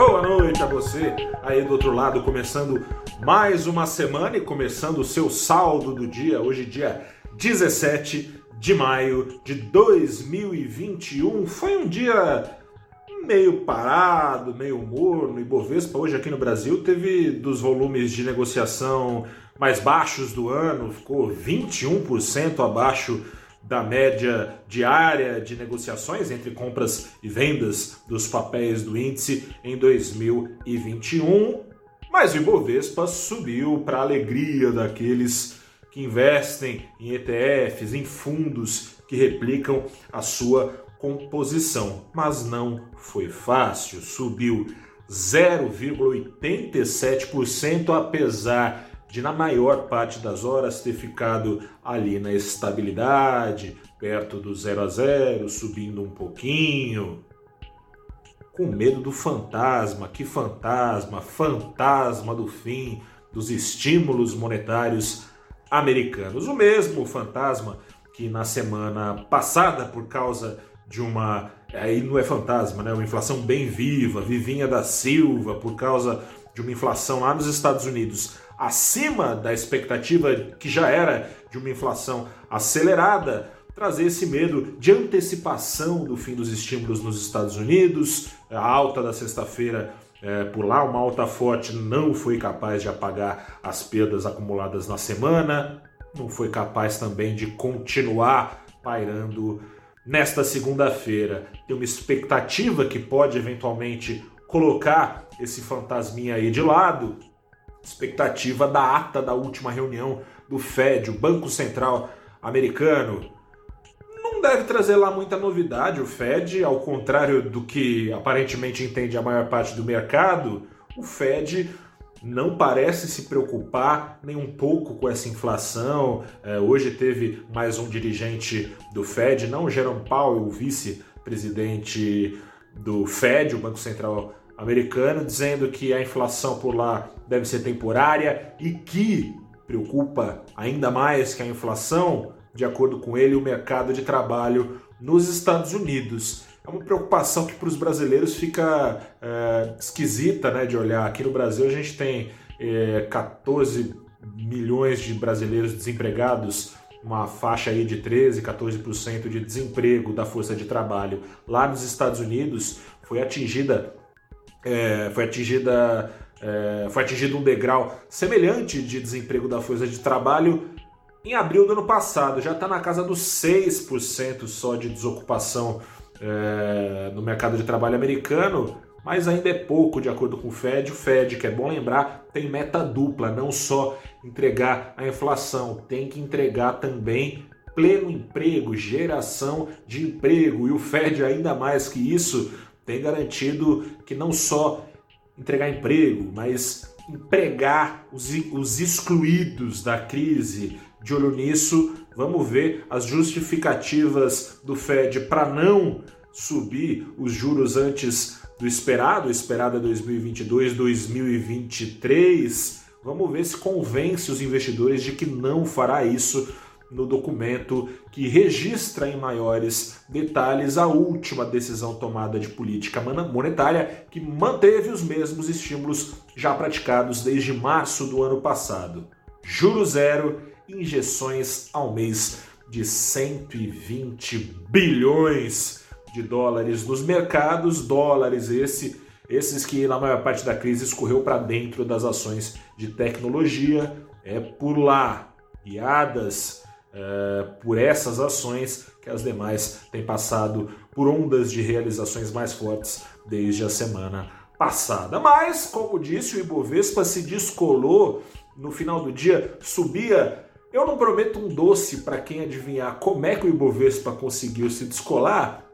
Boa noite a você aí do outro lado, começando mais uma semana e começando o seu saldo do dia, hoje dia 17 de maio de 2021. Foi um dia meio parado, meio morno. Ibovespa hoje aqui no Brasil teve dos volumes de negociação mais baixos do ano, ficou 21% abaixo da média diária de negociações entre compras e vendas dos papéis do índice em 2021. Mas o Ibovespa subiu para a alegria daqueles que investem em ETFs, em fundos que replicam a sua composição. Mas não foi fácil, subiu 0,87%, apesar de, na maior parte das horas, ter ficado ali na estabilidade, perto do 0 a 0, subindo um pouquinho. Com medo do fantasma, que fantasma, fantasma do fim dos estímulos monetários americanos. O mesmo fantasma que na semana passada, por causa de uma. Aí não é fantasma, né? Uma inflação bem viva, Vivinha da Silva, por causa de uma inflação lá nos Estados Unidos acima da expectativa que já era de uma inflação acelerada, trazer esse medo de antecipação do fim dos estímulos nos Estados Unidos, a alta da sexta-feira é, por lá, uma alta forte não foi capaz de apagar as perdas acumuladas na semana, não foi capaz também de continuar pairando nesta segunda-feira. Tem uma expectativa que pode eventualmente colocar esse fantasminha aí de lado, expectativa da ata da última reunião do Fed, o Banco Central Americano. Não deve trazer lá muita novidade o Fed, ao contrário do que aparentemente entende a maior parte do mercado, o Fed não parece se preocupar nem um pouco com essa inflação. É, hoje teve mais um dirigente do Fed, não Jerome Powell, o vice-presidente do Fed, o Banco Central americano, dizendo que a inflação por lá deve ser temporária e que preocupa ainda mais que a inflação, de acordo com ele, o mercado de trabalho nos Estados Unidos. É uma preocupação que para os brasileiros fica é, esquisita né, de olhar. Aqui no Brasil a gente tem é, 14 milhões de brasileiros desempregados, uma faixa aí de 13, 14% de desemprego da força de trabalho. Lá nos Estados Unidos foi atingida é, foi atingida é, foi atingido um degrau semelhante de desemprego da força de trabalho em abril do ano passado. Já está na casa dos 6% só de desocupação é, no mercado de trabalho americano, mas ainda é pouco de acordo com o Fed. O Fed, que é bom lembrar, tem meta dupla, não só entregar a inflação, tem que entregar também pleno emprego, geração de emprego. E o Fed, ainda mais que isso, tem garantido que não só entregar emprego, mas empregar os, os excluídos da crise. De olho nisso, vamos ver as justificativas do Fed para não subir os juros antes do esperado, esperado é 2022, 2023. Vamos ver se convence os investidores de que não fará isso no documento que registra em maiores detalhes a última decisão tomada de política monetária, que manteve os mesmos estímulos já praticados desde março do ano passado. Juro zero, injeções ao mês de 120 bilhões de dólares nos mercados, dólares esse, esses que na maior parte da crise escorreu para dentro das ações de tecnologia, é por lá, guiadas é, por essas ações que as demais têm passado por ondas de realizações mais fortes desde a semana passada. Mas, como disse, o Ibovespa se descolou no final do dia, subia. Eu não prometo um doce para quem adivinhar como é que o Ibovespa conseguiu se descolar,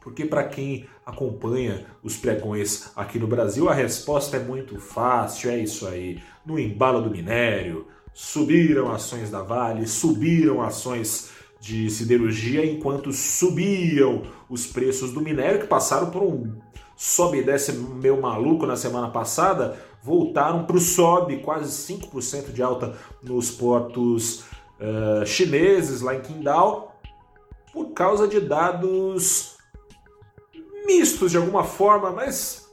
porque para quem acompanha os pregões aqui no Brasil, a resposta é muito fácil, é isso aí. No embalo do minério, Subiram ações da Vale, subiram ações de siderurgia, enquanto subiam os preços do minério, que passaram por um sobe e desce meio maluco na semana passada, voltaram para o sobe, quase 5% de alta nos portos uh, chineses, lá em Qingdao, por causa de dados mistos de alguma forma, mas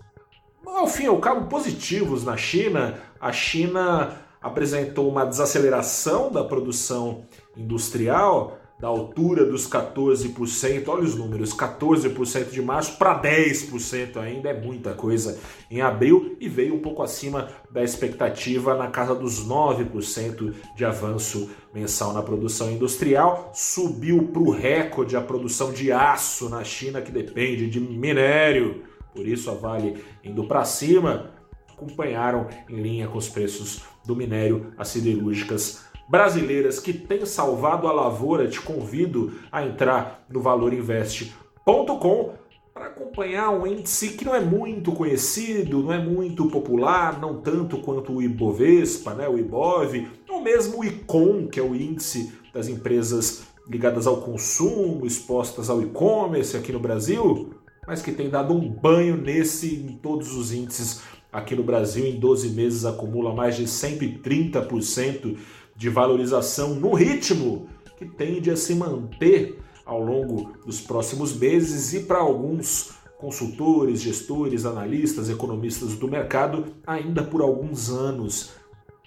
ao fim e ao cabo, positivos na China. A China apresentou uma desaceleração da produção industrial da altura dos 14%, olha os números, 14% de março para 10% ainda, é muita coisa em abril. E veio um pouco acima da expectativa na casa dos 9% de avanço mensal na produção industrial, subiu para o recorde a produção de aço na China, que depende de minério, por isso a Vale indo para cima, acompanharam em linha com os preços do minério as siderúrgicas brasileiras que têm salvado a lavoura, te convido a entrar no valorinvest.com para acompanhar um índice que não é muito conhecido, não é muito popular, não tanto quanto o Ibovespa, né, o Ibov, ou mesmo o ICOM, que é o índice das empresas ligadas ao consumo, expostas ao e-commerce aqui no Brasil, mas que tem dado um banho nesse em todos os índices aqui no Brasil em 12 meses acumula mais de 130% de valorização no ritmo que tende a se manter ao longo dos próximos meses. E para alguns consultores, gestores, analistas, economistas do mercado ainda por alguns anos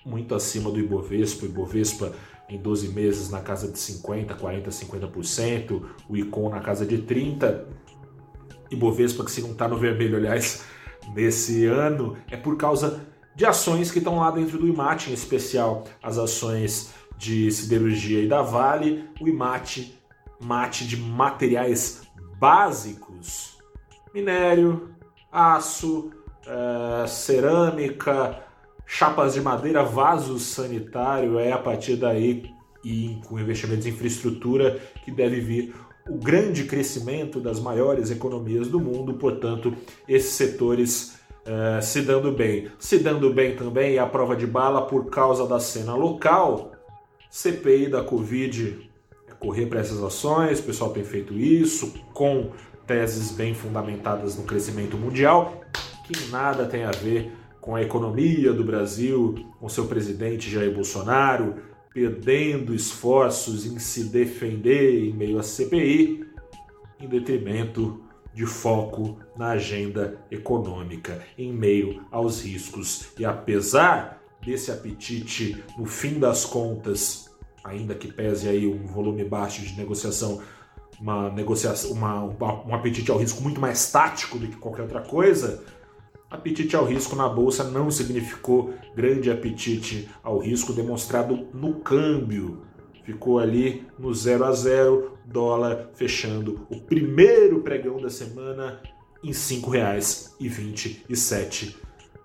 muito acima do Ibovespa, Ibovespa em 12 meses na casa de 50, 40, 50%, o ICOM na casa de 30, Ibovespa que se não está no vermelho, aliás, nesse ano, é por causa de ações que estão lá dentro do IMAT, em especial as ações de siderurgia e da Vale, o IMAT, mate de materiais básicos, minério, aço, é, cerâmica, chapas de madeira, vaso sanitário, é a partir daí e com investimentos em infraestrutura que deve vir o grande crescimento das maiores economias do mundo, portanto, esses setores é, se dando bem. Se dando bem também a prova de bala por causa da cena local. CPI da Covid é correr para essas ações, o pessoal tem feito isso com teses bem fundamentadas no crescimento mundial, que nada tem a ver com a economia do Brasil, com seu presidente Jair Bolsonaro perdendo esforços em se defender em meio à CPI, em detrimento de foco na agenda econômica, em meio aos riscos. E apesar desse apetite, no fim das contas, ainda que pese aí um volume baixo de negociação, uma negociação, uma, um apetite ao risco muito mais tático do que qualquer outra coisa, apetite ao risco na bolsa não significou grande apetite ao risco demonstrado no câmbio ficou ali no 0 a 0, dólar fechando o primeiro pregão da semana em R$ 5,27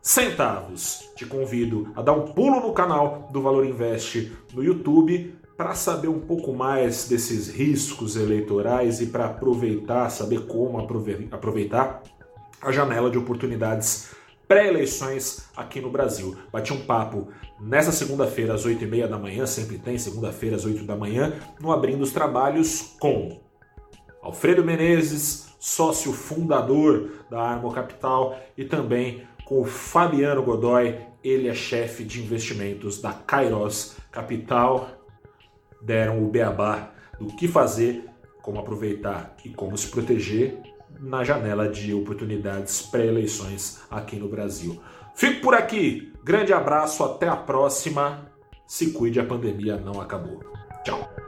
centavos. Te convido a dar um pulo no canal do Valor Invest no YouTube para saber um pouco mais desses riscos eleitorais e para aproveitar, saber como aproveitar a janela de oportunidades pré-eleições aqui no Brasil. Bati um papo nessa segunda-feira às 8h30 da manhã, sempre tem, segunda-feira às 8 da manhã, no Abrindo os Trabalhos com Alfredo Menezes, sócio fundador da Armo Capital, e também com o Fabiano Godoy, ele é chefe de investimentos da Kairos Capital. Deram o beabá do que fazer, como aproveitar e como se proteger na janela de oportunidades pré-eleições aqui no Brasil. Fico por aqui. Grande abraço, até a próxima. Se cuide, a pandemia não acabou. Tchau.